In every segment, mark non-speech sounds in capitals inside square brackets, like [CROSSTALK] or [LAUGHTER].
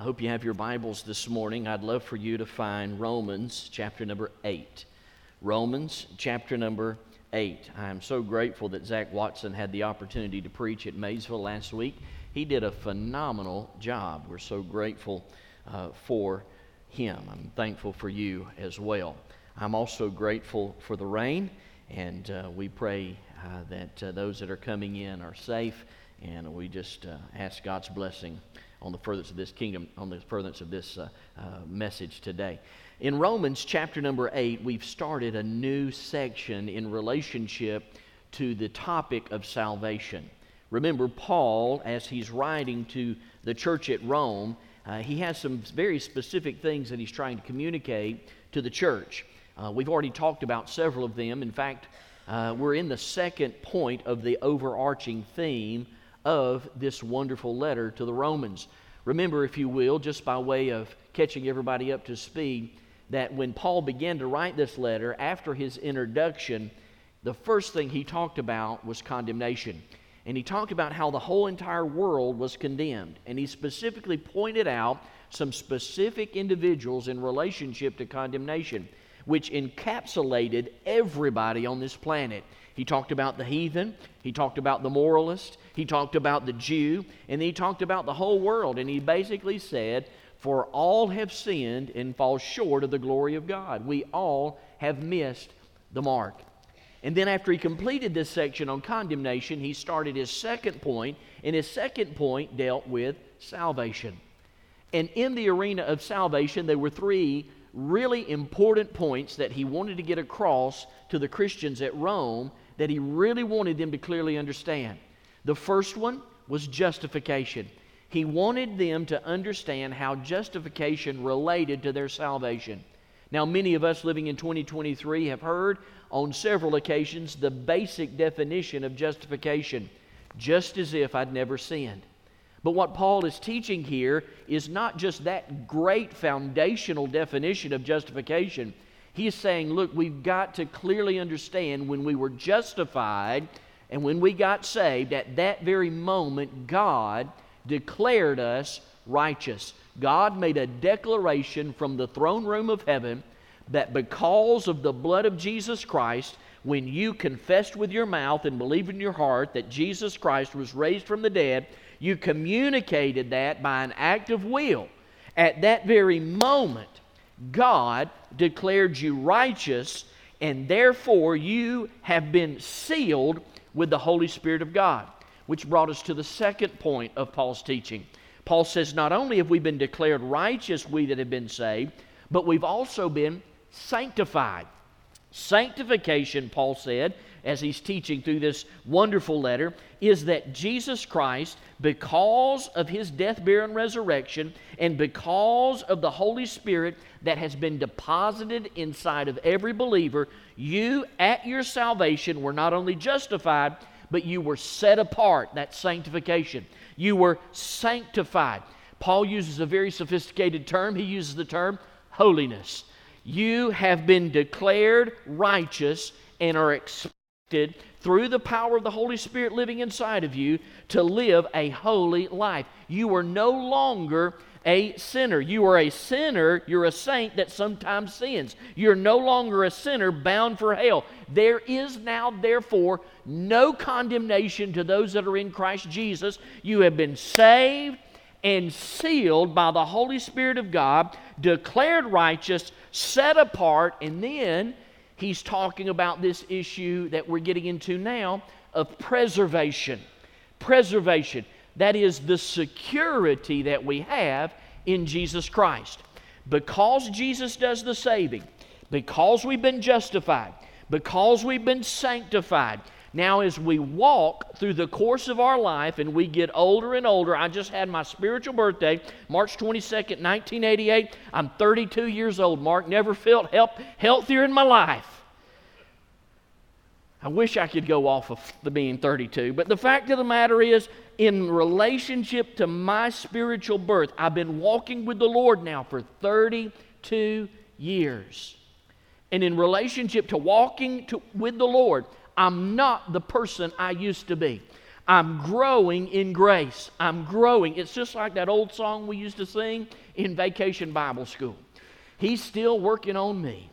I hope you have your Bibles this morning. I'd love for you to find Romans chapter number 8. Romans chapter number 8. I am so grateful that Zach Watson had the opportunity to preach at Maysville last week. He did a phenomenal job. We're so grateful uh, for him. I'm thankful for you as well. I'm also grateful for the rain, and uh, we pray uh, that uh, those that are coming in are safe, and we just uh, ask God's blessing on the furtherance of this kingdom, on the furtherance of this uh, uh, message today. In Romans chapter number 8, we've started a new section in relationship to the topic of salvation. Remember, Paul, as he's writing to the church at Rome, uh, he has some very specific things that he's trying to communicate to the church. Uh, we've already talked about several of them. In fact, uh, we're in the second point of the overarching theme of this wonderful letter to the Romans. Remember, if you will, just by way of catching everybody up to speed, that when Paul began to write this letter, after his introduction, the first thing he talked about was condemnation. And he talked about how the whole entire world was condemned. And he specifically pointed out some specific individuals in relationship to condemnation, which encapsulated everybody on this planet. He talked about the heathen, he talked about the moralist, he talked about the Jew, and he talked about the whole world. And he basically said, For all have sinned and fall short of the glory of God. We all have missed the mark. And then, after he completed this section on condemnation, he started his second point, and his second point dealt with salvation. And in the arena of salvation, there were three really important points that he wanted to get across to the Christians at Rome that he really wanted them to clearly understand. The first one was justification. He wanted them to understand how justification related to their salvation. Now, many of us living in 2023 have heard on several occasions the basic definition of justification just as if I'd never sinned. But what Paul is teaching here is not just that great foundational definition of justification, He's saying, look, we've got to clearly understand when we were justified and when we got saved, at that very moment, God declared us righteous. God made a declaration from the throne room of heaven that because of the blood of Jesus Christ, when you confessed with your mouth and believed in your heart that Jesus Christ was raised from the dead, you communicated that by an act of will. At that very moment, God declared you righteous, and therefore you have been sealed with the Holy Spirit of God. Which brought us to the second point of Paul's teaching. Paul says, Not only have we been declared righteous, we that have been saved, but we've also been sanctified. Sanctification, Paul said, as he's teaching through this wonderful letter, is that Jesus Christ, because of his death, burial, and resurrection, and because of the Holy Spirit that has been deposited inside of every believer, you at your salvation were not only justified, but you were set apart. That's sanctification. You were sanctified. Paul uses a very sophisticated term. He uses the term holiness. You have been declared righteous and are expected through the power of the Holy Spirit living inside of you to live a holy life. You are no longer a sinner. You are a sinner, you're a saint that sometimes sins. You're no longer a sinner bound for hell. There is now, therefore, no condemnation to those that are in Christ Jesus. You have been saved and sealed by the Holy Spirit of God, declared righteous, set apart, and then he's talking about this issue that we're getting into now of preservation. Preservation. That is the security that we have in Jesus Christ. Because Jesus does the saving, because we've been justified, because we've been sanctified, now, as we walk through the course of our life and we get older and older, I just had my spiritual birthday, March 22nd, 1988. I'm 32 years old, Mark. Never felt help, healthier in my life. I wish I could go off of the being 32, but the fact of the matter is, in relationship to my spiritual birth, I've been walking with the Lord now for 32 years. And in relationship to walking to, with the Lord, I'm not the person I used to be. I'm growing in grace. I'm growing. It's just like that old song we used to sing in vacation Bible school. He's still working on me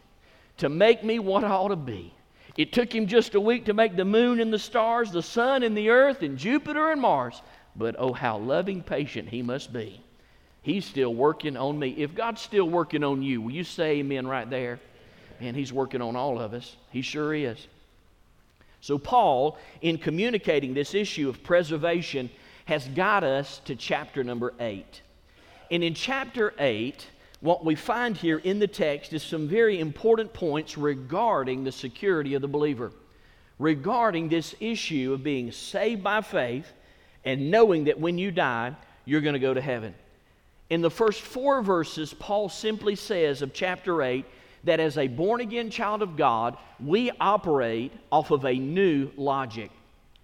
to make me what I ought to be. It took him just a week to make the moon and the stars, the sun and the earth, and Jupiter and Mars. But oh, how loving patient he must be. He's still working on me. If God's still working on you, will you say amen right there? And he's working on all of us. He sure is. So, Paul, in communicating this issue of preservation, has got us to chapter number 8. And in chapter 8, what we find here in the text is some very important points regarding the security of the believer, regarding this issue of being saved by faith and knowing that when you die, you're going to go to heaven. In the first four verses, Paul simply says of chapter 8 that as a born again child of God, we operate off of a new logic.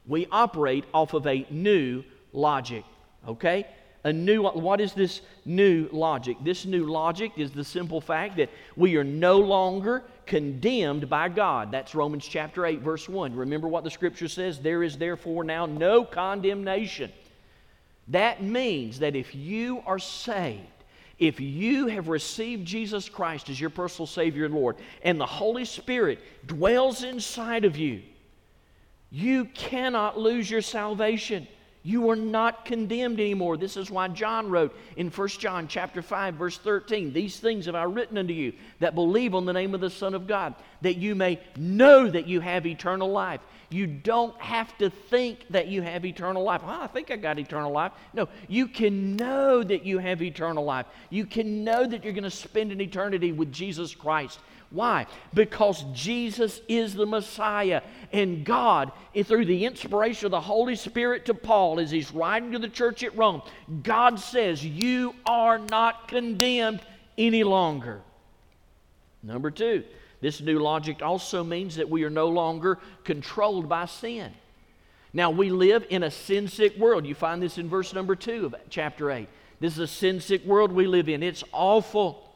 We operate off of a new logic. Okay? A new what is this new logic? This new logic is the simple fact that we are no longer condemned by God. That's Romans chapter 8 verse 1. Remember what the scripture says, there is therefore now no condemnation. That means that if you are saved, if you have received Jesus Christ as your personal Savior and Lord, and the Holy Spirit dwells inside of you, you cannot lose your salvation. You are not condemned anymore. This is why John wrote in 1 John chapter 5 verse 13, these things have I written unto you that believe on the name of the Son of God, that you may know that you have eternal life. You don't have to think that you have eternal life. Oh, I think I got eternal life. No, you can know that you have eternal life. You can know that you're going to spend an eternity with Jesus Christ. Why? Because Jesus is the Messiah. And God, eh, through the inspiration of the Holy Spirit to Paul as he's writing to the church at Rome, God says, You are not condemned any longer. Number two, this new logic also means that we are no longer controlled by sin. Now, we live in a sin sick world. You find this in verse number 2 of chapter 8. This is a sin sick world we live in. It's awful.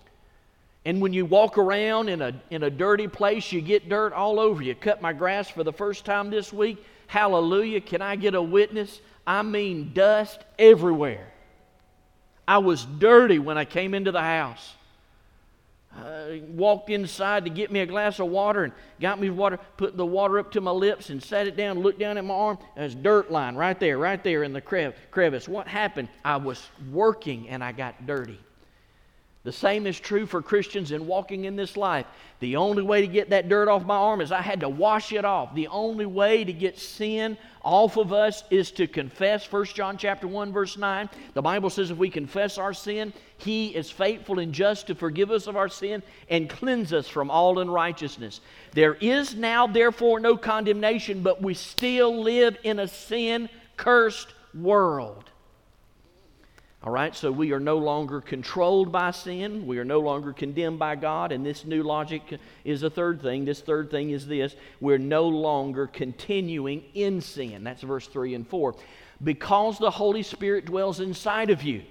And when you walk around in a, in a dirty place, you get dirt all over you. Cut my grass for the first time this week. Hallelujah. Can I get a witness? I mean, dust everywhere. I was dirty when I came into the house. I walked inside to get me a glass of water and got me water, put the water up to my lips and sat it down, looked down at my arm. There's dirt line right there, right there in the crevice. What happened? I was working and I got dirty. The same is true for Christians in walking in this life. The only way to get that dirt off my arm is I had to wash it off. The only way to get sin off of us is to confess. 1 John chapter 1 verse 9. The Bible says if we confess our sin, he is faithful and just to forgive us of our sin and cleanse us from all unrighteousness. There is now therefore no condemnation, but we still live in a sin cursed world. All right, so we are no longer controlled by sin. We are no longer condemned by God. And this new logic is a third thing. This third thing is this we're no longer continuing in sin. That's verse 3 and 4. Because the Holy Spirit dwells inside of you.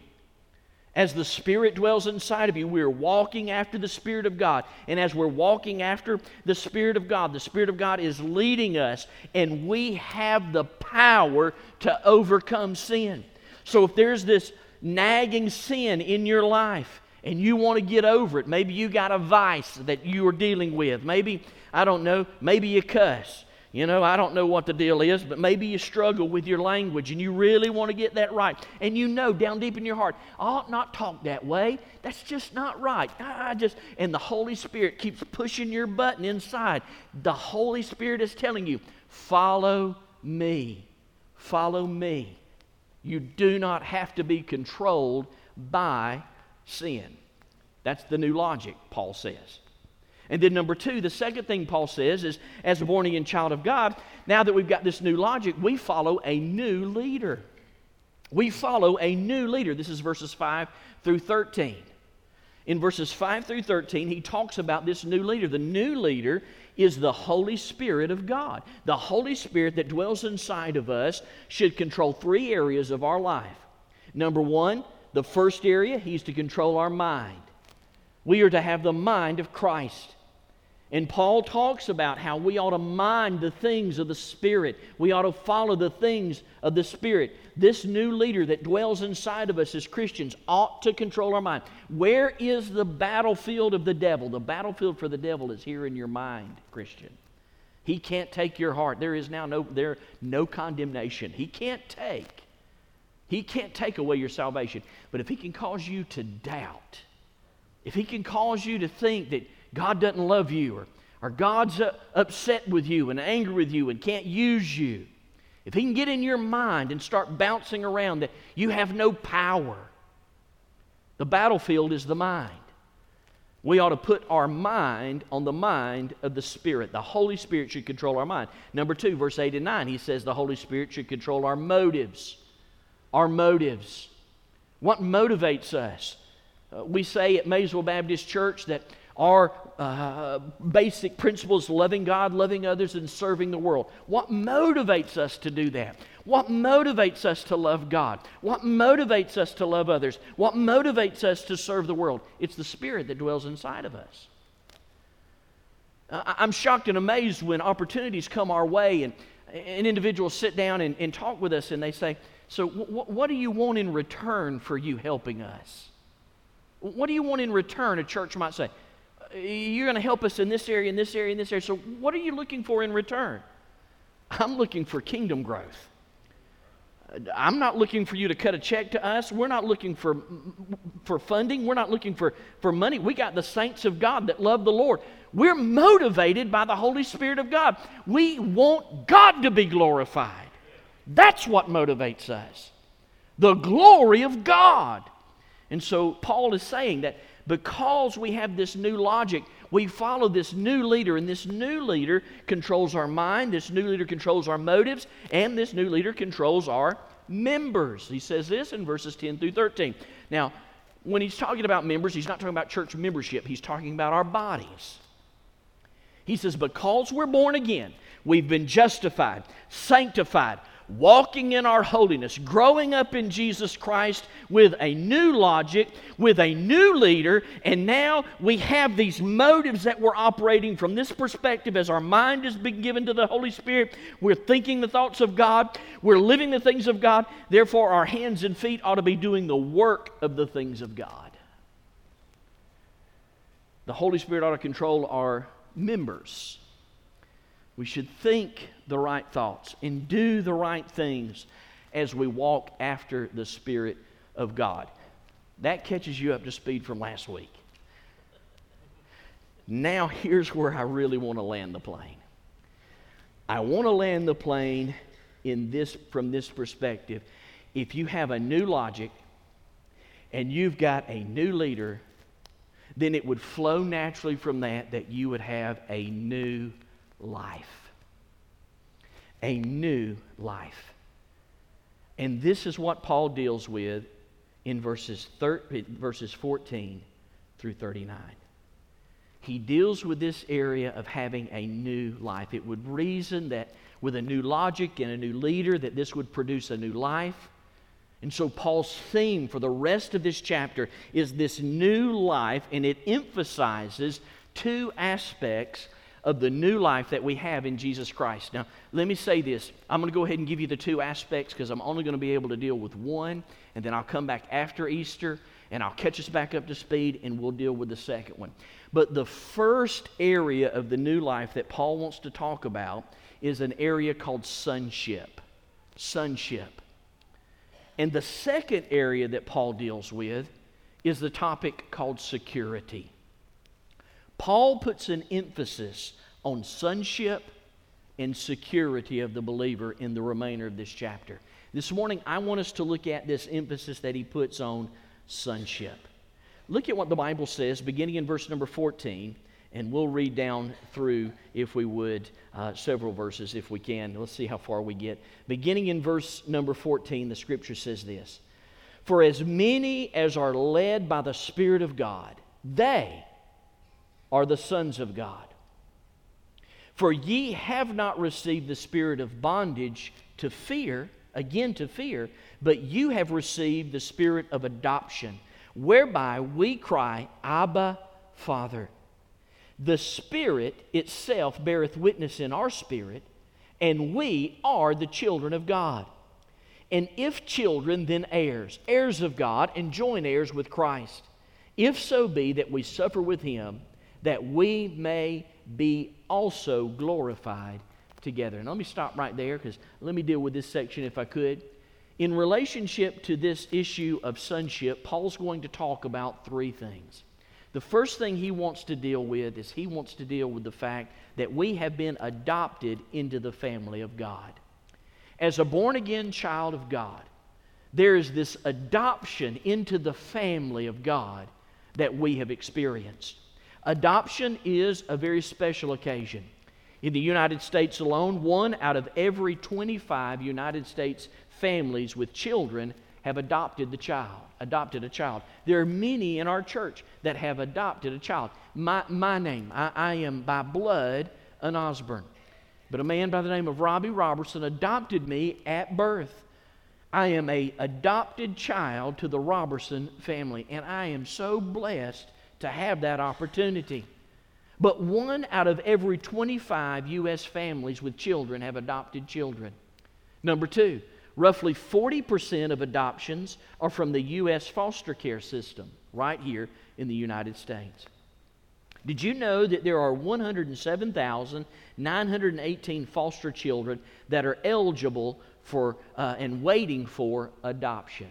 As the Spirit dwells inside of you, we're walking after the Spirit of God. And as we're walking after the Spirit of God, the Spirit of God is leading us, and we have the power to overcome sin. So if there's this nagging sin in your life and you want to get over it, maybe you got a vice that you are dealing with. Maybe, I don't know, maybe you cuss. You know, I don't know what the deal is, but maybe you struggle with your language and you really want to get that right. And you know down deep in your heart, I ought not talk that way. That's just not right. I just and the Holy Spirit keeps pushing your button inside. The Holy Spirit is telling you, follow me. Follow me. You do not have to be controlled by sin. That's the new logic, Paul says. And then, number two, the second thing Paul says is as a born again child of God, now that we've got this new logic, we follow a new leader. We follow a new leader. This is verses 5 through 13. In verses 5 through 13, he talks about this new leader. The new leader is the Holy Spirit of God. The Holy Spirit that dwells inside of us should control three areas of our life. Number one, the first area, He's to control our mind. We are to have the mind of Christ. And Paul talks about how we ought to mind the things of the Spirit. We ought to follow the things of the Spirit. This new leader that dwells inside of us as Christians ought to control our mind. Where is the battlefield of the devil? The battlefield for the devil is here in your mind, Christian. He can't take your heart. There is now no, there, no condemnation. He can't take. He can't take away your salvation. But if he can cause you to doubt, if he can cause you to think that God doesn't love you or, or God's uh, upset with you and angry with you and can't use you, if He can get in your mind and start bouncing around that you have no power, the battlefield is the mind. We ought to put our mind on the mind of the Spirit. The Holy Spirit should control our mind. Number two, verse 8 and 9, he says the Holy Spirit should control our motives. Our motives. What motivates us? Uh, we say at Maysville Baptist Church that our uh, basic principles loving God, loving others, and serving the world. What motivates us to do that? What motivates us to love God? What motivates us to love others? What motivates us to serve the world? It's the Spirit that dwells inside of us. I'm shocked and amazed when opportunities come our way and, and individuals sit down and, and talk with us and they say, So, w- what do you want in return for you helping us? What do you want in return? A church might say, you're going to help us in this area, in this area, in this area. So, what are you looking for in return? I'm looking for kingdom growth. I'm not looking for you to cut a check to us. We're not looking for, for funding. We're not looking for, for money. We got the saints of God that love the Lord. We're motivated by the Holy Spirit of God. We want God to be glorified. That's what motivates us the glory of God. And so Paul is saying that because we have this new logic, we follow this new leader, and this new leader controls our mind, this new leader controls our motives, and this new leader controls our members. He says this in verses 10 through 13. Now, when he's talking about members, he's not talking about church membership, he's talking about our bodies. He says, Because we're born again, we've been justified, sanctified, walking in our holiness, growing up in Jesus Christ with a new logic, with a new leader, and now we have these motives that we're operating from this perspective as our mind has been given to the Holy Spirit. We're thinking the thoughts of God, we're living the things of God, therefore, our hands and feet ought to be doing the work of the things of God. The Holy Spirit ought to control our members. We should think the right thoughts and do the right things as we walk after the Spirit of God. That catches you up to speed from last week. Now, here's where I really want to land the plane. I want to land the plane in this, from this perspective. If you have a new logic and you've got a new leader, then it would flow naturally from that that you would have a new life. A new life. And this is what Paul deals with in verses, thir- verses 14 through 39. He deals with this area of having a new life. It would reason that with a new logic and a new leader that this would produce a new life. And so Paul's theme for the rest of this chapter is this new life, and it emphasizes two aspects of the new life that we have in Jesus Christ. Now, let me say this. I'm going to go ahead and give you the two aspects because I'm only going to be able to deal with one, and then I'll come back after Easter and I'll catch us back up to speed and we'll deal with the second one. But the first area of the new life that Paul wants to talk about is an area called sonship. Sonship. And the second area that Paul deals with is the topic called security. Paul puts an emphasis on sonship and security of the believer in the remainder of this chapter. This morning, I want us to look at this emphasis that he puts on sonship. Look at what the Bible says, beginning in verse number 14, and we'll read down through, if we would, uh, several verses if we can. Let's see how far we get. Beginning in verse number 14, the scripture says this For as many as are led by the Spirit of God, they, are the sons of God. For ye have not received the spirit of bondage to fear, again to fear, but you have received the spirit of adoption, whereby we cry, Abba, Father. The Spirit itself beareth witness in our spirit, and we are the children of God. And if children, then heirs, heirs of God, and joint heirs with Christ. If so be that we suffer with him, that we may be also glorified together. And let me stop right there because let me deal with this section if I could. In relationship to this issue of sonship, Paul's going to talk about three things. The first thing he wants to deal with is he wants to deal with the fact that we have been adopted into the family of God. As a born again child of God, there is this adoption into the family of God that we have experienced. Adoption is a very special occasion. In the United States alone, one out of every 25 United States families with children have adopted the child, adopted a child. There are many in our church that have adopted a child. My, my name, I, I am by blood an Osborne. But a man by the name of Robbie Robertson adopted me at birth. I am a adopted child to the Robertson family, and I am so blessed to have that opportunity. But one out of every 25 U.S. families with children have adopted children. Number two, roughly 40% of adoptions are from the U.S. foster care system right here in the United States. Did you know that there are 107,918 foster children that are eligible for uh, and waiting for adoption?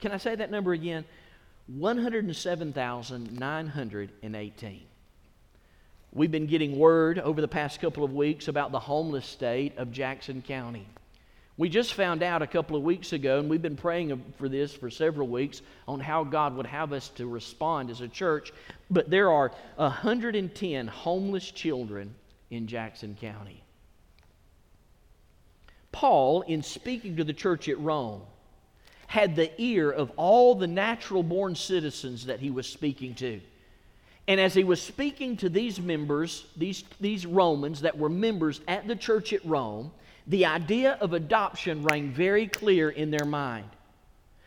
Can I say that number again? 107,918. We've been getting word over the past couple of weeks about the homeless state of Jackson County. We just found out a couple of weeks ago, and we've been praying for this for several weeks on how God would have us to respond as a church. But there are 110 homeless children in Jackson County. Paul, in speaking to the church at Rome, had the ear of all the natural born citizens that he was speaking to. And as he was speaking to these members, these, these Romans that were members at the church at Rome, the idea of adoption rang very clear in their mind.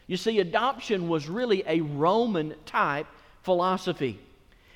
You see, adoption was really a Roman type philosophy.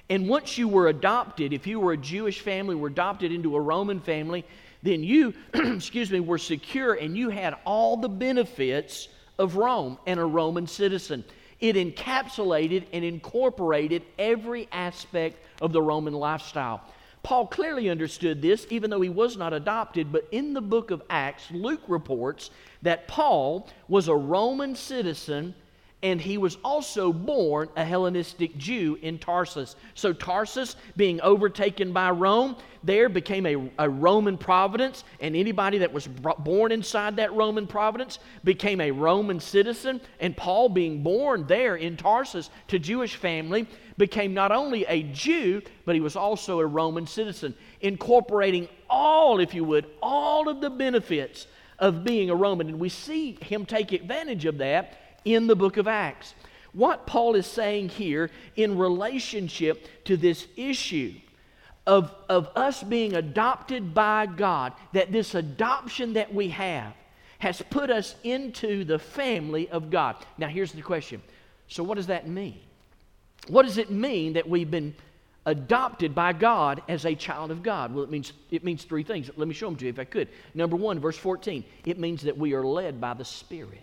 And once you were adopted, if you were a Jewish family, were adopted into a Roman family, then you, [CLEARS THROAT] excuse me, were secure and you had all the benefits of Rome and a Roman citizen. It encapsulated and incorporated every aspect of the Roman lifestyle. Paul clearly understood this, even though he was not adopted, but in the book of Acts, Luke reports that Paul was a Roman citizen and he was also born a Hellenistic Jew in Tarsus. So, Tarsus, being overtaken by Rome, there became a, a Roman province, and anybody that was born inside that Roman province became a Roman citizen. And Paul, being born there in Tarsus to Jewish family, became not only a Jew, but he was also a Roman citizen, incorporating all, if you would, all of the benefits of being a Roman. And we see him take advantage of that in the book of Acts. What Paul is saying here in relationship to this issue of, of us being adopted by God, that this adoption that we have has put us into the family of God. Now, here's the question so, what does that mean? What does it mean that we've been adopted by God as a child of God? Well, it means, it means three things. Let me show them to you if I could. Number one, verse 14, it means that we are led by the Spirit.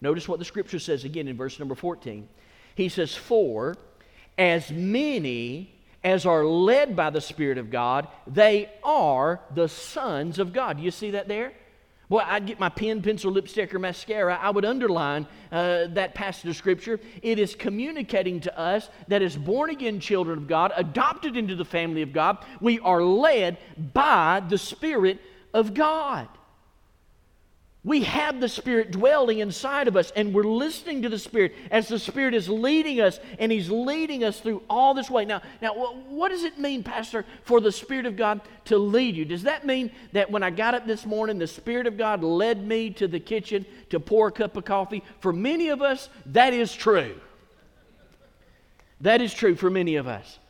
Notice what the scripture says again in verse number 14. He says, For as many as are led by the Spirit of God, they are the sons of God. Do you see that there? Boy, I'd get my pen, pencil, lipstick, or mascara. I would underline uh, that passage of Scripture. It is communicating to us that as born again children of God, adopted into the family of God, we are led by the Spirit of God. We have the Spirit dwelling inside of us, and we're listening to the Spirit as the Spirit is leading us, and He's leading us through all this way. Now, now, what does it mean, Pastor, for the Spirit of God to lead you? Does that mean that when I got up this morning, the Spirit of God led me to the kitchen to pour a cup of coffee? For many of us, that is true. That is true for many of us.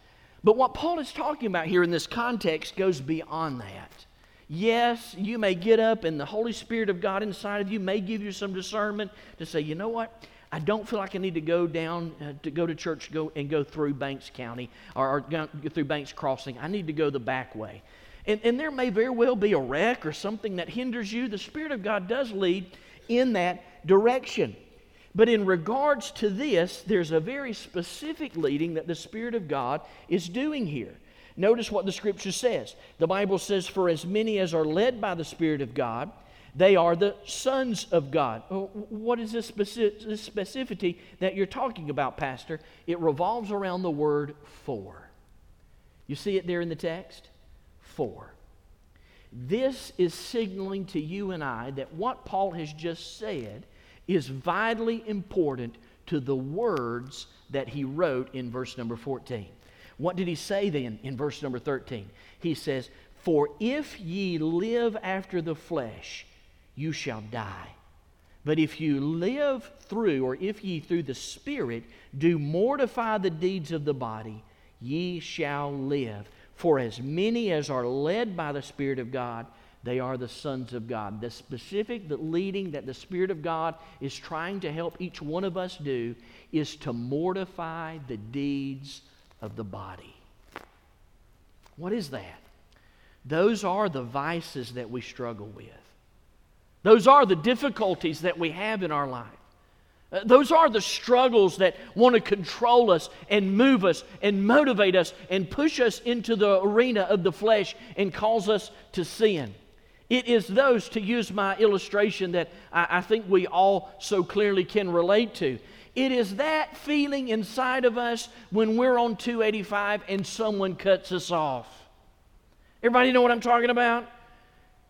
But what Paul is talking about here in this context goes beyond that. Yes, you may get up and the Holy Spirit of God inside of you may give you some discernment to say, you know what? I don't feel like I need to go down uh, to go to church go and go through Banks County or, or go through Banks Crossing. I need to go the back way. And, and there may very well be a wreck or something that hinders you. The Spirit of God does lead in that direction. But in regards to this, there's a very specific leading that the Spirit of God is doing here. Notice what the Scripture says. The Bible says, For as many as are led by the Spirit of God, they are the sons of God. Uh, what is this specificity that you're talking about, Pastor? It revolves around the word for. You see it there in the text? For. This is signaling to you and I that what Paul has just said is vitally important to the words that he wrote in verse number 14. What did he say then in verse number 13? He says, For if ye live after the flesh, you shall die. But if you live through, or if ye through the Spirit do mortify the deeds of the body, ye shall live. For as many as are led by the Spirit of God, they are the sons of God. The specific the leading that the Spirit of God is trying to help each one of us do is to mortify the deeds of the body. What is that? Those are the vices that we struggle with. Those are the difficulties that we have in our life. Uh, those are the struggles that want to control us and move us and motivate us and push us into the arena of the flesh and cause us to sin. It is those, to use my illustration that I, I think we all so clearly can relate to. It is that feeling inside of us when we're on 285 and someone cuts us off. Everybody know what I'm talking about?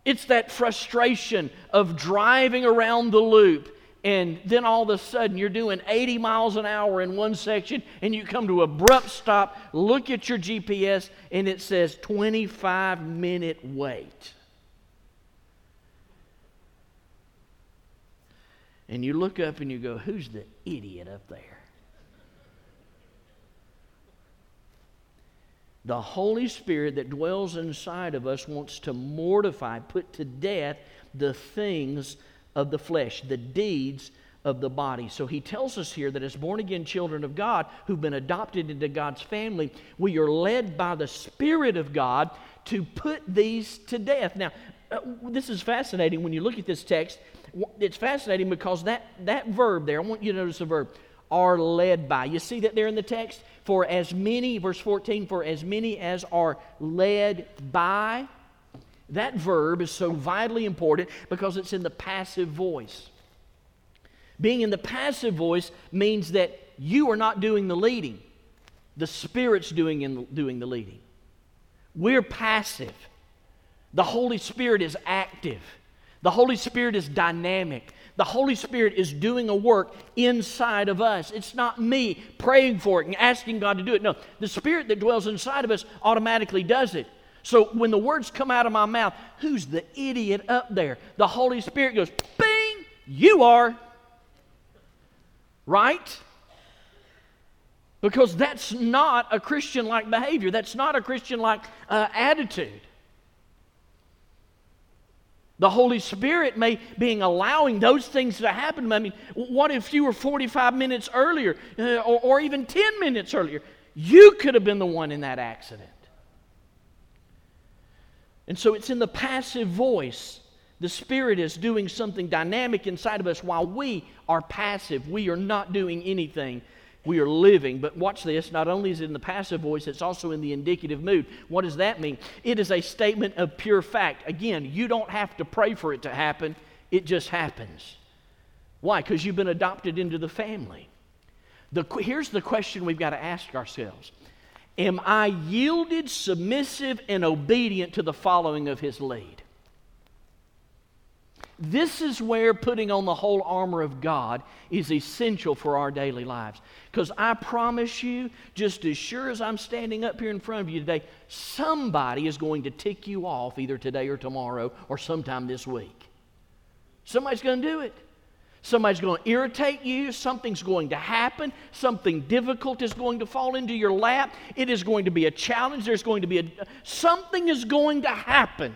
It's that frustration of driving around the loop and then all of a sudden you're doing 80 miles an hour in one section and you come to abrupt stop, look at your GPS and it says 25 minute wait. And you look up and you go, Who's the idiot up there? The Holy Spirit that dwells inside of us wants to mortify, put to death the things of the flesh, the deeds of the body. So he tells us here that as born again children of God who've been adopted into God's family, we are led by the Spirit of God to put these to death. Now, uh, this is fascinating when you look at this text it's fascinating because that, that verb there, I want you to notice the verb, are led by. You see that there in the text? For as many, verse 14, for as many as are led by. That verb is so vitally important because it's in the passive voice. Being in the passive voice means that you are not doing the leading, the Spirit's doing, in, doing the leading. We're passive, the Holy Spirit is active. The Holy Spirit is dynamic. The Holy Spirit is doing a work inside of us. It's not me praying for it and asking God to do it. No, the Spirit that dwells inside of us automatically does it. So when the words come out of my mouth, who's the idiot up there? The Holy Spirit goes, bing, you are. Right? Because that's not a Christian like behavior. That's not a Christian like uh, attitude. The Holy Spirit may being allowing those things to happen. I mean, what if you were 45 minutes earlier uh, or, or even 10 minutes earlier? You could have been the one in that accident. And so it's in the passive voice. The Spirit is doing something dynamic inside of us while we are passive. We are not doing anything we are living. But watch this not only is it in the passive voice, it's also in the indicative mood. What does that mean? It is a statement of pure fact. Again, you don't have to pray for it to happen, it just happens. Why? Because you've been adopted into the family. The, here's the question we've got to ask ourselves Am I yielded, submissive, and obedient to the following of his lead? This is where putting on the whole armor of God is essential for our daily lives. Because I promise you, just as sure as I'm standing up here in front of you today, somebody is going to tick you off either today or tomorrow or sometime this week. Somebody's going to do it. Somebody's going to irritate you. Something's going to happen. Something difficult is going to fall into your lap. It is going to be a challenge. There's going to be a. Something is going to happen.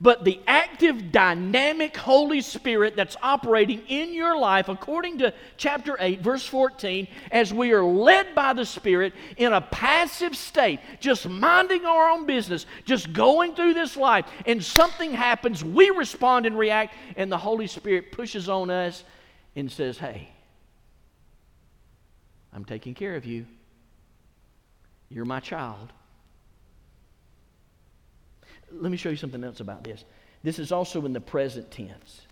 But the active, dynamic Holy Spirit that's operating in your life, according to chapter 8, verse 14, as we are led by the Spirit in a passive state, just minding our own business, just going through this life, and something happens, we respond and react, and the Holy Spirit pushes on us and says, Hey, I'm taking care of you. You're my child let me show you something else about this. This is also in the present tense.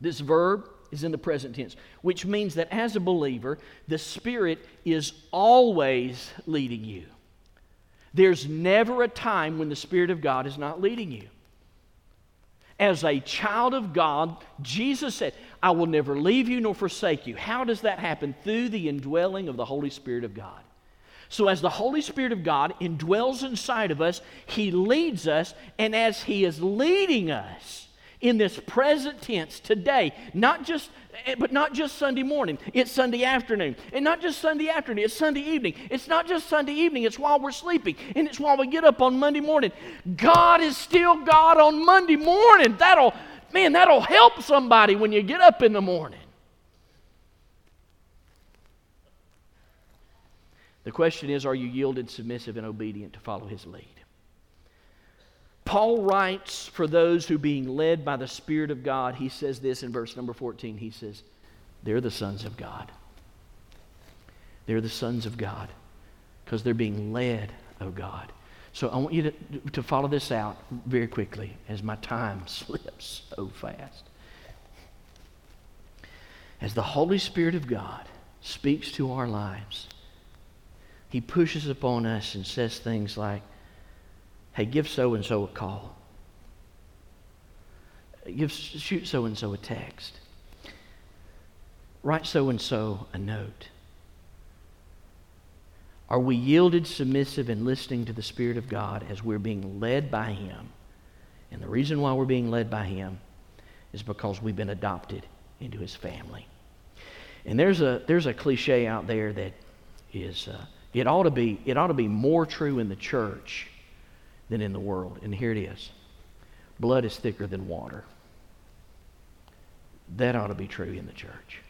This verb is in the present tense, which means that as a believer, the Spirit is always leading you. There's never a time when the Spirit of God is not leading you. As a child of God, Jesus said, I will never leave you nor forsake you. How does that happen? Through the indwelling of the Holy Spirit of God. So, as the Holy Spirit of God indwells inside of us, He leads us, and as He is leading us in this present tense today, not just eh, but not just Sunday morning, it's Sunday afternoon. And not just Sunday afternoon, it's Sunday evening. It's not just Sunday evening, it's while we're sleeping. And it's while we get up on Monday morning. God is still God on Monday morning. That'll, man, that'll help somebody when you get up in the morning. The question is are you yielded, submissive, and obedient to follow his lead? Paul writes for those who, being led by the Spirit of God, he says this in verse number 14. He says, They're the sons of God. They're the sons of God because they're being led of God. So I want you to, to follow this out very quickly as my time [LAUGHS] slips so fast. As the Holy Spirit of God speaks to our lives, he pushes upon us and says things like, hey, give so and so a call. Give, shoot so and so a text. Write so and so a note. Are we yielded, submissive, and listening to the Spirit of God as we're being led by Him? And the reason why we're being led by Him is because we've been adopted into His family. And there's a, there's a cliche out there that is. Uh, it ought to be, it ought to be more true in the church than in the world. And here it is blood is thicker than water. That ought to be true in the church.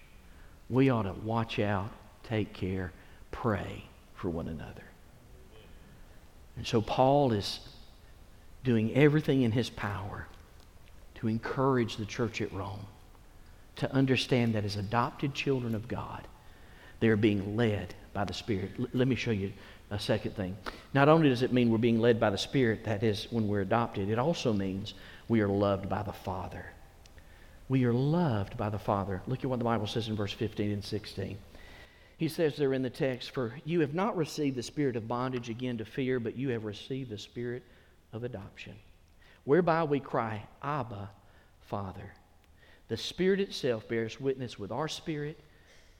We ought to watch out, take care, pray for one another. And so Paul is doing everything in his power to encourage the church at Rome to understand that as adopted children of God, they're being led by the Spirit. L- let me show you a second thing. Not only does it mean we're being led by the Spirit, that is, when we're adopted, it also means we are loved by the Father. We are loved by the Father. Look at what the Bible says in verse 15 and 16. He says there in the text, For you have not received the spirit of bondage again to fear, but you have received the spirit of adoption, whereby we cry, Abba, Father. The Spirit itself bears witness with our spirit,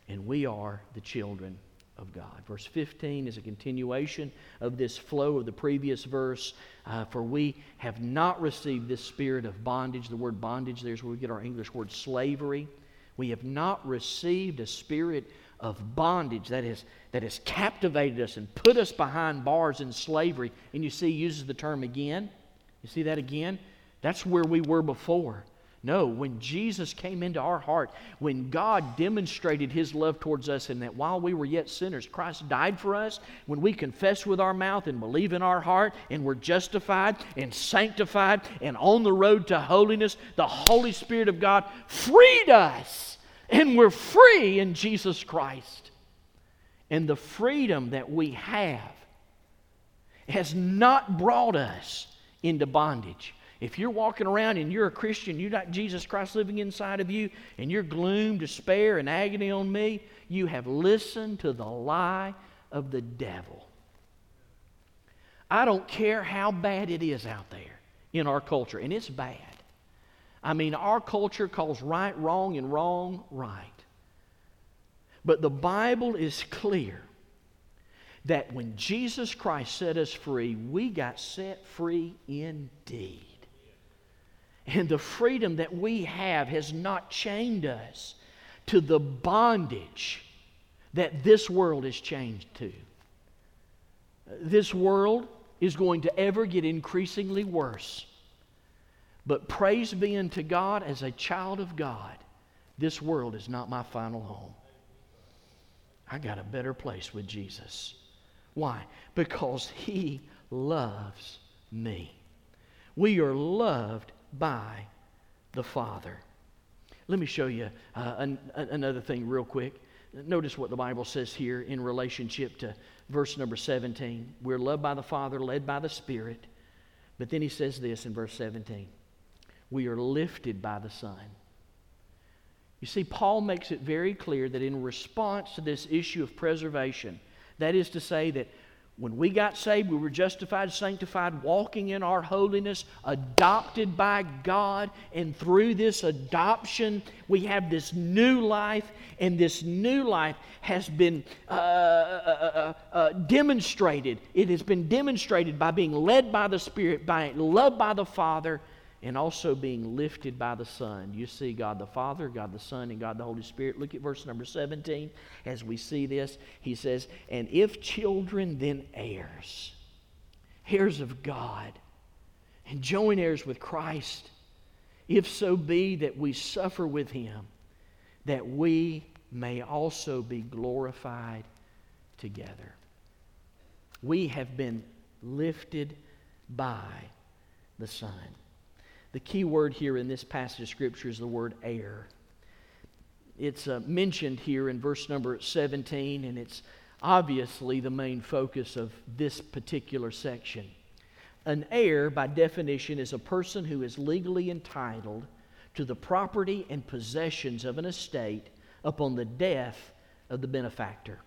and we are the children of God. Verse 15 is a continuation of this flow of the previous verse. Uh, For we have not received this spirit of bondage. The word bondage, there's where we get our English word slavery. We have not received a spirit of bondage that, is, that has captivated us and put us behind bars in slavery. And you see, uses the term again. You see that again? That's where we were before. No, when Jesus came into our heart, when God demonstrated his love towards us, and that while we were yet sinners, Christ died for us, when we confess with our mouth and believe in our heart, and we're justified and sanctified and on the road to holiness, the Holy Spirit of God freed us, and we're free in Jesus Christ. And the freedom that we have has not brought us into bondage. If you're walking around and you're a Christian, you got Jesus Christ living inside of you, and you're gloom, despair, and agony on me, you have listened to the lie of the devil. I don't care how bad it is out there in our culture, and it's bad. I mean, our culture calls right wrong and wrong right. But the Bible is clear that when Jesus Christ set us free, we got set free indeed. And the freedom that we have has not chained us to the bondage that this world is chained to. This world is going to ever get increasingly worse. But praise be unto God as a child of God, this world is not my final home. I got a better place with Jesus. Why? Because He loves me. We are loved by the Father. Let me show you uh, an, another thing real quick. Notice what the Bible says here in relationship to verse number 17. We're loved by the Father, led by the Spirit. But then he says this in verse 17 We are lifted by the Son. You see, Paul makes it very clear that in response to this issue of preservation, that is to say, that when we got saved, we were justified, sanctified, walking in our holiness, adopted by God. And through this adoption, we have this new life. And this new life has been uh, uh, uh, uh demonstrated. It has been demonstrated by being led by the Spirit, by loved by the Father, and also being lifted by the Son. You see God the Father, God the Son, and God the Holy Spirit. Look at verse number 17. As we see this, he says, And if children, then heirs, heirs of God, and joint heirs with Christ, if so be that we suffer with him, that we may also be glorified together. We have been lifted by the Son. The key word here in this passage of Scripture is the word heir. It's uh, mentioned here in verse number 17, and it's obviously the main focus of this particular section. An heir, by definition, is a person who is legally entitled to the property and possessions of an estate upon the death of the benefactor.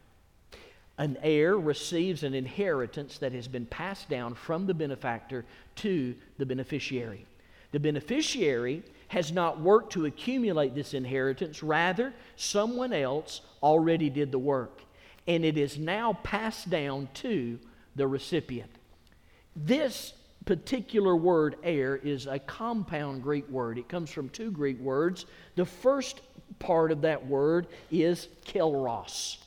An heir receives an inheritance that has been passed down from the benefactor to the beneficiary. The beneficiary has not worked to accumulate this inheritance, rather, someone else already did the work, and it is now passed down to the recipient. This particular word, heir, is a compound Greek word. It comes from two Greek words. The first part of that word is kleros.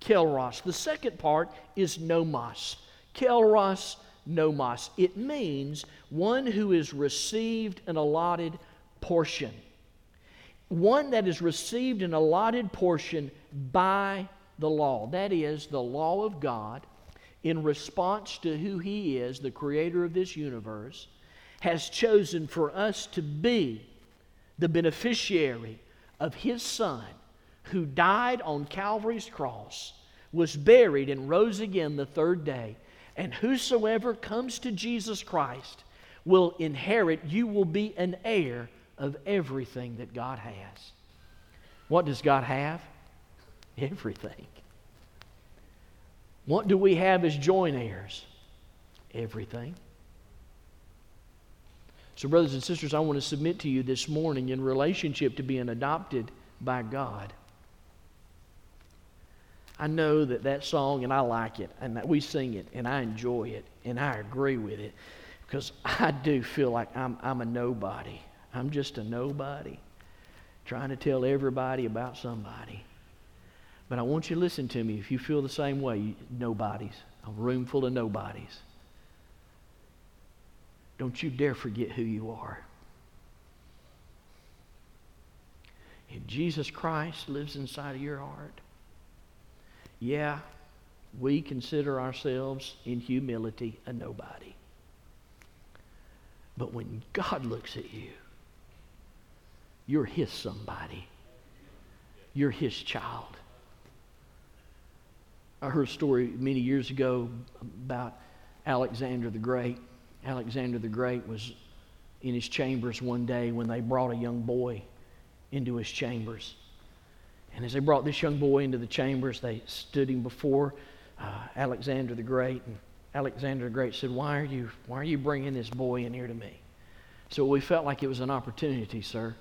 Kleros. The second part is nomos. Kleros nomos. It means one who is received an allotted portion. One that is received an allotted portion by the law. That is, the law of God, in response to who He is, the creator of this universe, has chosen for us to be the beneficiary of His Son, who died on Calvary's cross, was buried, and rose again the third day and whosoever comes to Jesus Christ will inherit, you will be an heir of everything that God has. What does God have? Everything. What do we have as joint heirs? Everything. So, brothers and sisters, I want to submit to you this morning in relationship to being adopted by God. I know that that song, and I like it, and that we sing it, and I enjoy it, and I agree with it, because I do feel like I'm, I'm a nobody. I'm just a nobody, trying to tell everybody about somebody. But I want you to listen to me if you feel the same way, nobodies, a room full of nobodies. Don't you dare forget who you are. If Jesus Christ lives inside of your heart. Yeah, we consider ourselves in humility a nobody. But when God looks at you, you're His somebody. You're His child. I heard a story many years ago about Alexander the Great. Alexander the Great was in his chambers one day when they brought a young boy into his chambers. And as they brought this young boy into the chambers, they stood him before uh, Alexander the Great. And Alexander the Great said, why are, you, why are you bringing this boy in here to me? So we felt like it was an opportunity, sir.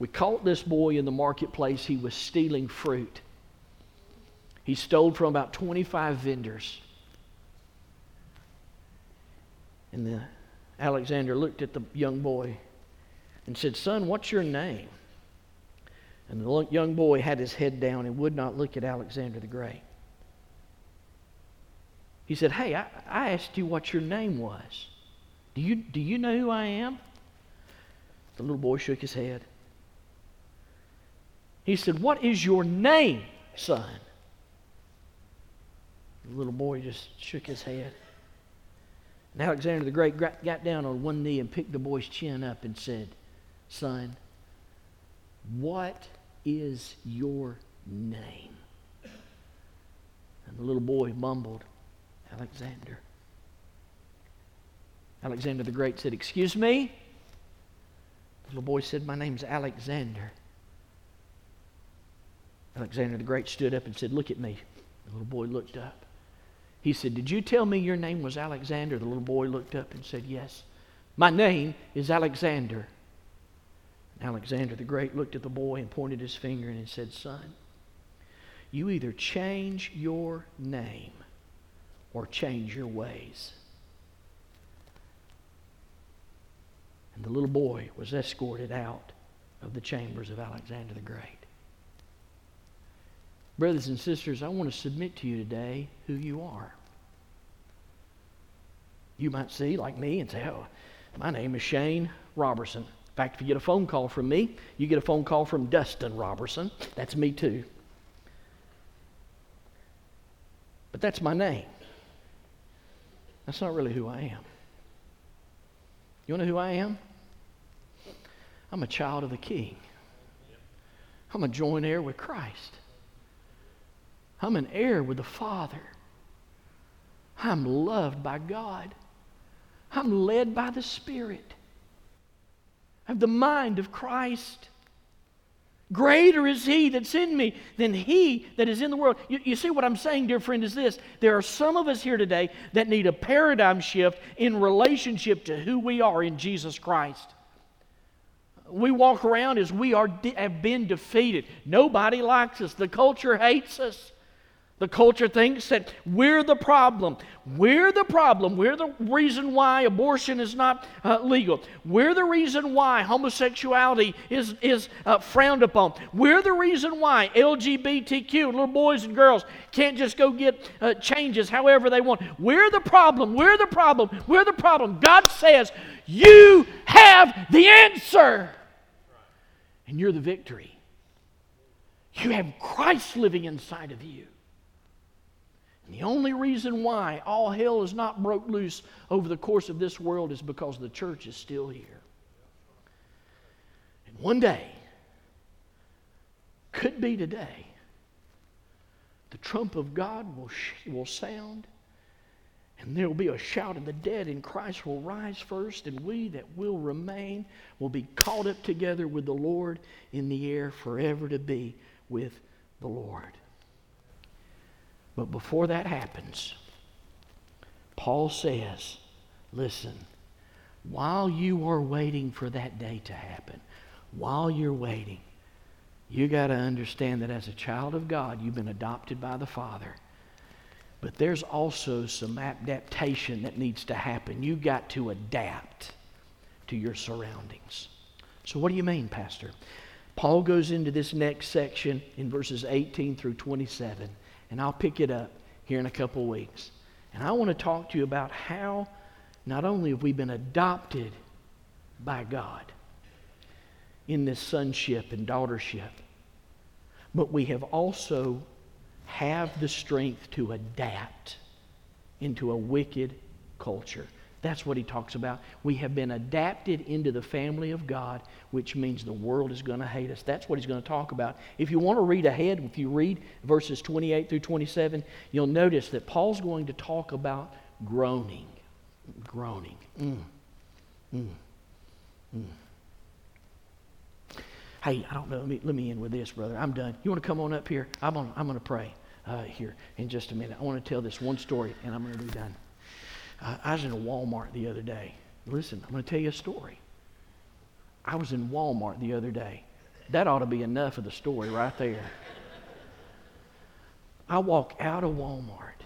We caught this boy in the marketplace. He was stealing fruit. He stole from about 25 vendors. And the, Alexander looked at the young boy and said, Son, what's your name? And the young boy had his head down and would not look at Alexander the Great. He said, Hey, I, I asked you what your name was. Do you, do you know who I am? The little boy shook his head. He said, What is your name, son? The little boy just shook his head. And Alexander the Great got down on one knee and picked the boy's chin up and said, Son, what is your name? And the little boy mumbled, Alexander. Alexander the Great said, Excuse me? The little boy said, My name's Alexander. Alexander the Great stood up and said, Look at me. The little boy looked up. He said, Did you tell me your name was Alexander? The little boy looked up and said, Yes. My name is Alexander. Alexander the Great looked at the boy and pointed his finger and said, Son, you either change your name or change your ways. And the little boy was escorted out of the chambers of Alexander the Great. Brothers and sisters, I want to submit to you today who you are. You might see, like me, and say, Oh, my name is Shane Robertson. In fact, if you get a phone call from me, you get a phone call from Dustin Robertson. That's me too. But that's my name. That's not really who I am. You want to know who I am? I'm a child of the King. I'm a joint heir with Christ. I'm an heir with the Father. I'm loved by God. I'm led by the Spirit. Have the mind of Christ. Greater is He that's in me than He that is in the world. You, you, see what I'm saying, dear friend, is this. There are some of us here today that need a paradigm shift in relationship to who we are in Jesus Christ. We walk around as we are, have been defeated. Nobody likes us, the culture hates us. The culture thinks that we're the problem. We're the problem. We're the reason why abortion is not uh, legal. We're the reason why homosexuality is, is uh, frowned upon. We're the reason why LGBTQ, little boys and girls, can't just go get uh, changes however they want. We're the problem. We're the problem. We're the problem. God says, You have the answer, and you're the victory. You have Christ living inside of you. And the only reason why all hell is not broke loose over the course of this world is because the church is still here. And one day, could be today, the trump of God will, sh- will sound, and there will be a shout, and the dead in Christ will rise first, and we that will remain will be caught up together with the Lord in the air forever to be with the Lord. But before that happens, Paul says, listen, while you are waiting for that day to happen, while you're waiting, you got to understand that as a child of God, you've been adopted by the Father. But there's also some adaptation that needs to happen. You've got to adapt to your surroundings. So, what do you mean, Pastor? Paul goes into this next section in verses 18 through 27 and I'll pick it up here in a couple of weeks. And I want to talk to you about how not only have we been adopted by God in this sonship and daughtership, but we have also have the strength to adapt into a wicked culture. That's what he talks about. We have been adapted into the family of God, which means the world is going to hate us. That's what he's going to talk about. If you want to read ahead, if you read verses 28 through 27, you'll notice that Paul's going to talk about groaning. Groaning. Mm. Mm. Mm. Hey, I don't know. Let me, let me end with this, brother. I'm done. You want to come on up here? I'm going I'm to pray uh, here in just a minute. I want to tell this one story, and I'm going to be done. I was in a Walmart the other day. Listen, I'm going to tell you a story. I was in Walmart the other day. That ought to be enough of the story right there. I walk out of Walmart,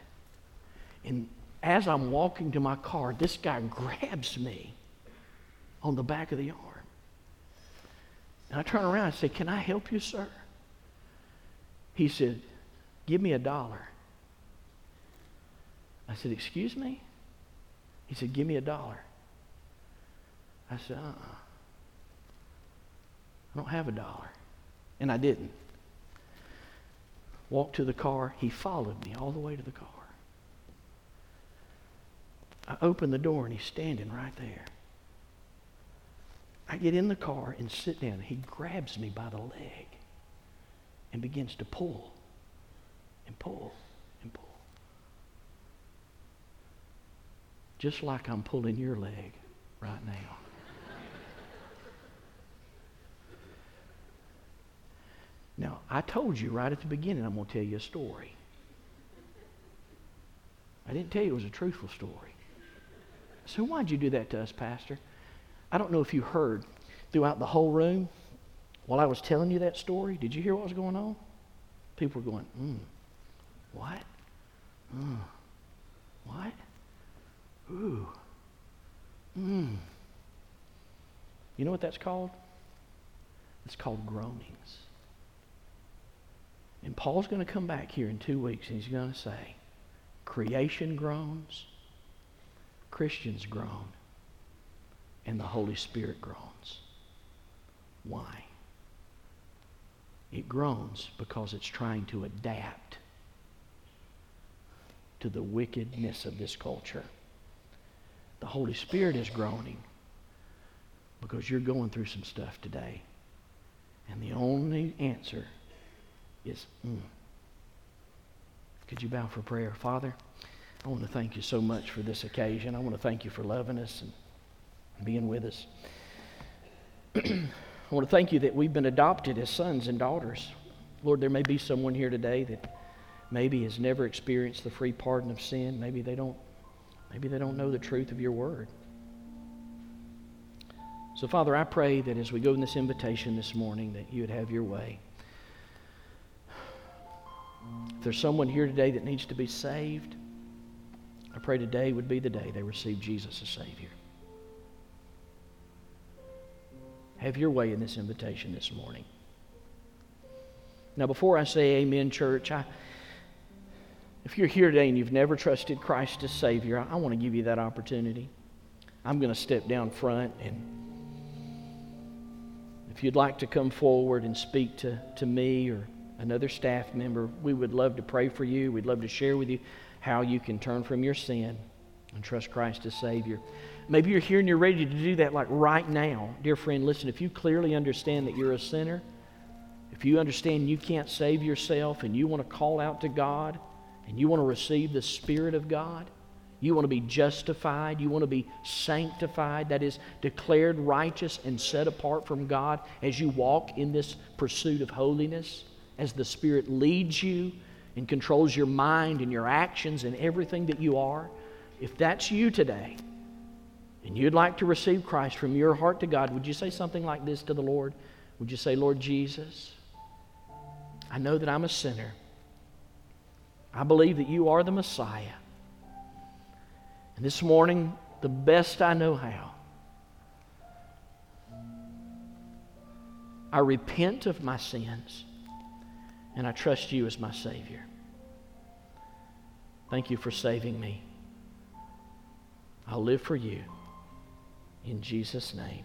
and as I'm walking to my car, this guy grabs me on the back of the arm. And I turn around and say, Can I help you, sir? He said, Give me a dollar. I said, Excuse me? He said, Give me a dollar. I said, Uh uh-uh. I don't have a dollar. And I didn't. Walked to the car. He followed me all the way to the car. I open the door and he's standing right there. I get in the car and sit down. He grabs me by the leg and begins to pull and pull. Just like I'm pulling your leg right now. Now, I told you right at the beginning I'm going to tell you a story. I didn't tell you it was a truthful story. So why'd you do that to us, Pastor? I don't know if you heard throughout the whole room while I was telling you that story. Did you hear what was going on? People were going, hmm, what? Mm, what? Ooh. Hmm. You know what that's called? It's called groanings. And Paul's going to come back here in two weeks and he's going to say, creation groans, Christians groan, and the Holy Spirit groans. Why? It groans because it's trying to adapt to the wickedness of this culture. The Holy Spirit is groaning because you're going through some stuff today. And the only answer is, mm. Could you bow for prayer? Father, I want to thank you so much for this occasion. I want to thank you for loving us and being with us. [CLEARS THROAT] I want to thank you that we've been adopted as sons and daughters. Lord, there may be someone here today that maybe has never experienced the free pardon of sin. Maybe they don't maybe they don't know the truth of your word. So Father, I pray that as we go in this invitation this morning that you would have your way. If there's someone here today that needs to be saved, I pray today would be the day they receive Jesus as Savior. Have your way in this invitation this morning. Now, before I say amen, church, I, if you're here today and you've never trusted Christ as Savior, I, want to give you that opportunity. I'm going to step down front, and if you'd like to come forward and speak to, to me or another staff member, we would love to pray for you. We'd love to share with you how you can turn from your sin and trust Christ as Savior. Maybe you're here and you're ready to do that like right now. Dear friend, listen, if you clearly understand that you're a sinner, if you understand you can't save yourself and you want to call out to God and you want to receive the Spirit of God, you want to be justified, you want to be sanctified, that is, declared righteous and set apart from God as you walk in this pursuit of holiness, as the Spirit leads you and controls your mind and your actions and everything that you are, if that's you today, and you'd like to receive Christ from your heart to God, would you say something like this to the Lord? Would you say, Lord Jesus, I know that I'm a sinner. I believe that you are the Messiah. And this morning, the best I know how, I repent of my sins and I trust you as my Savior. Thank you for saving me. I'll live for you. In Jesus' name.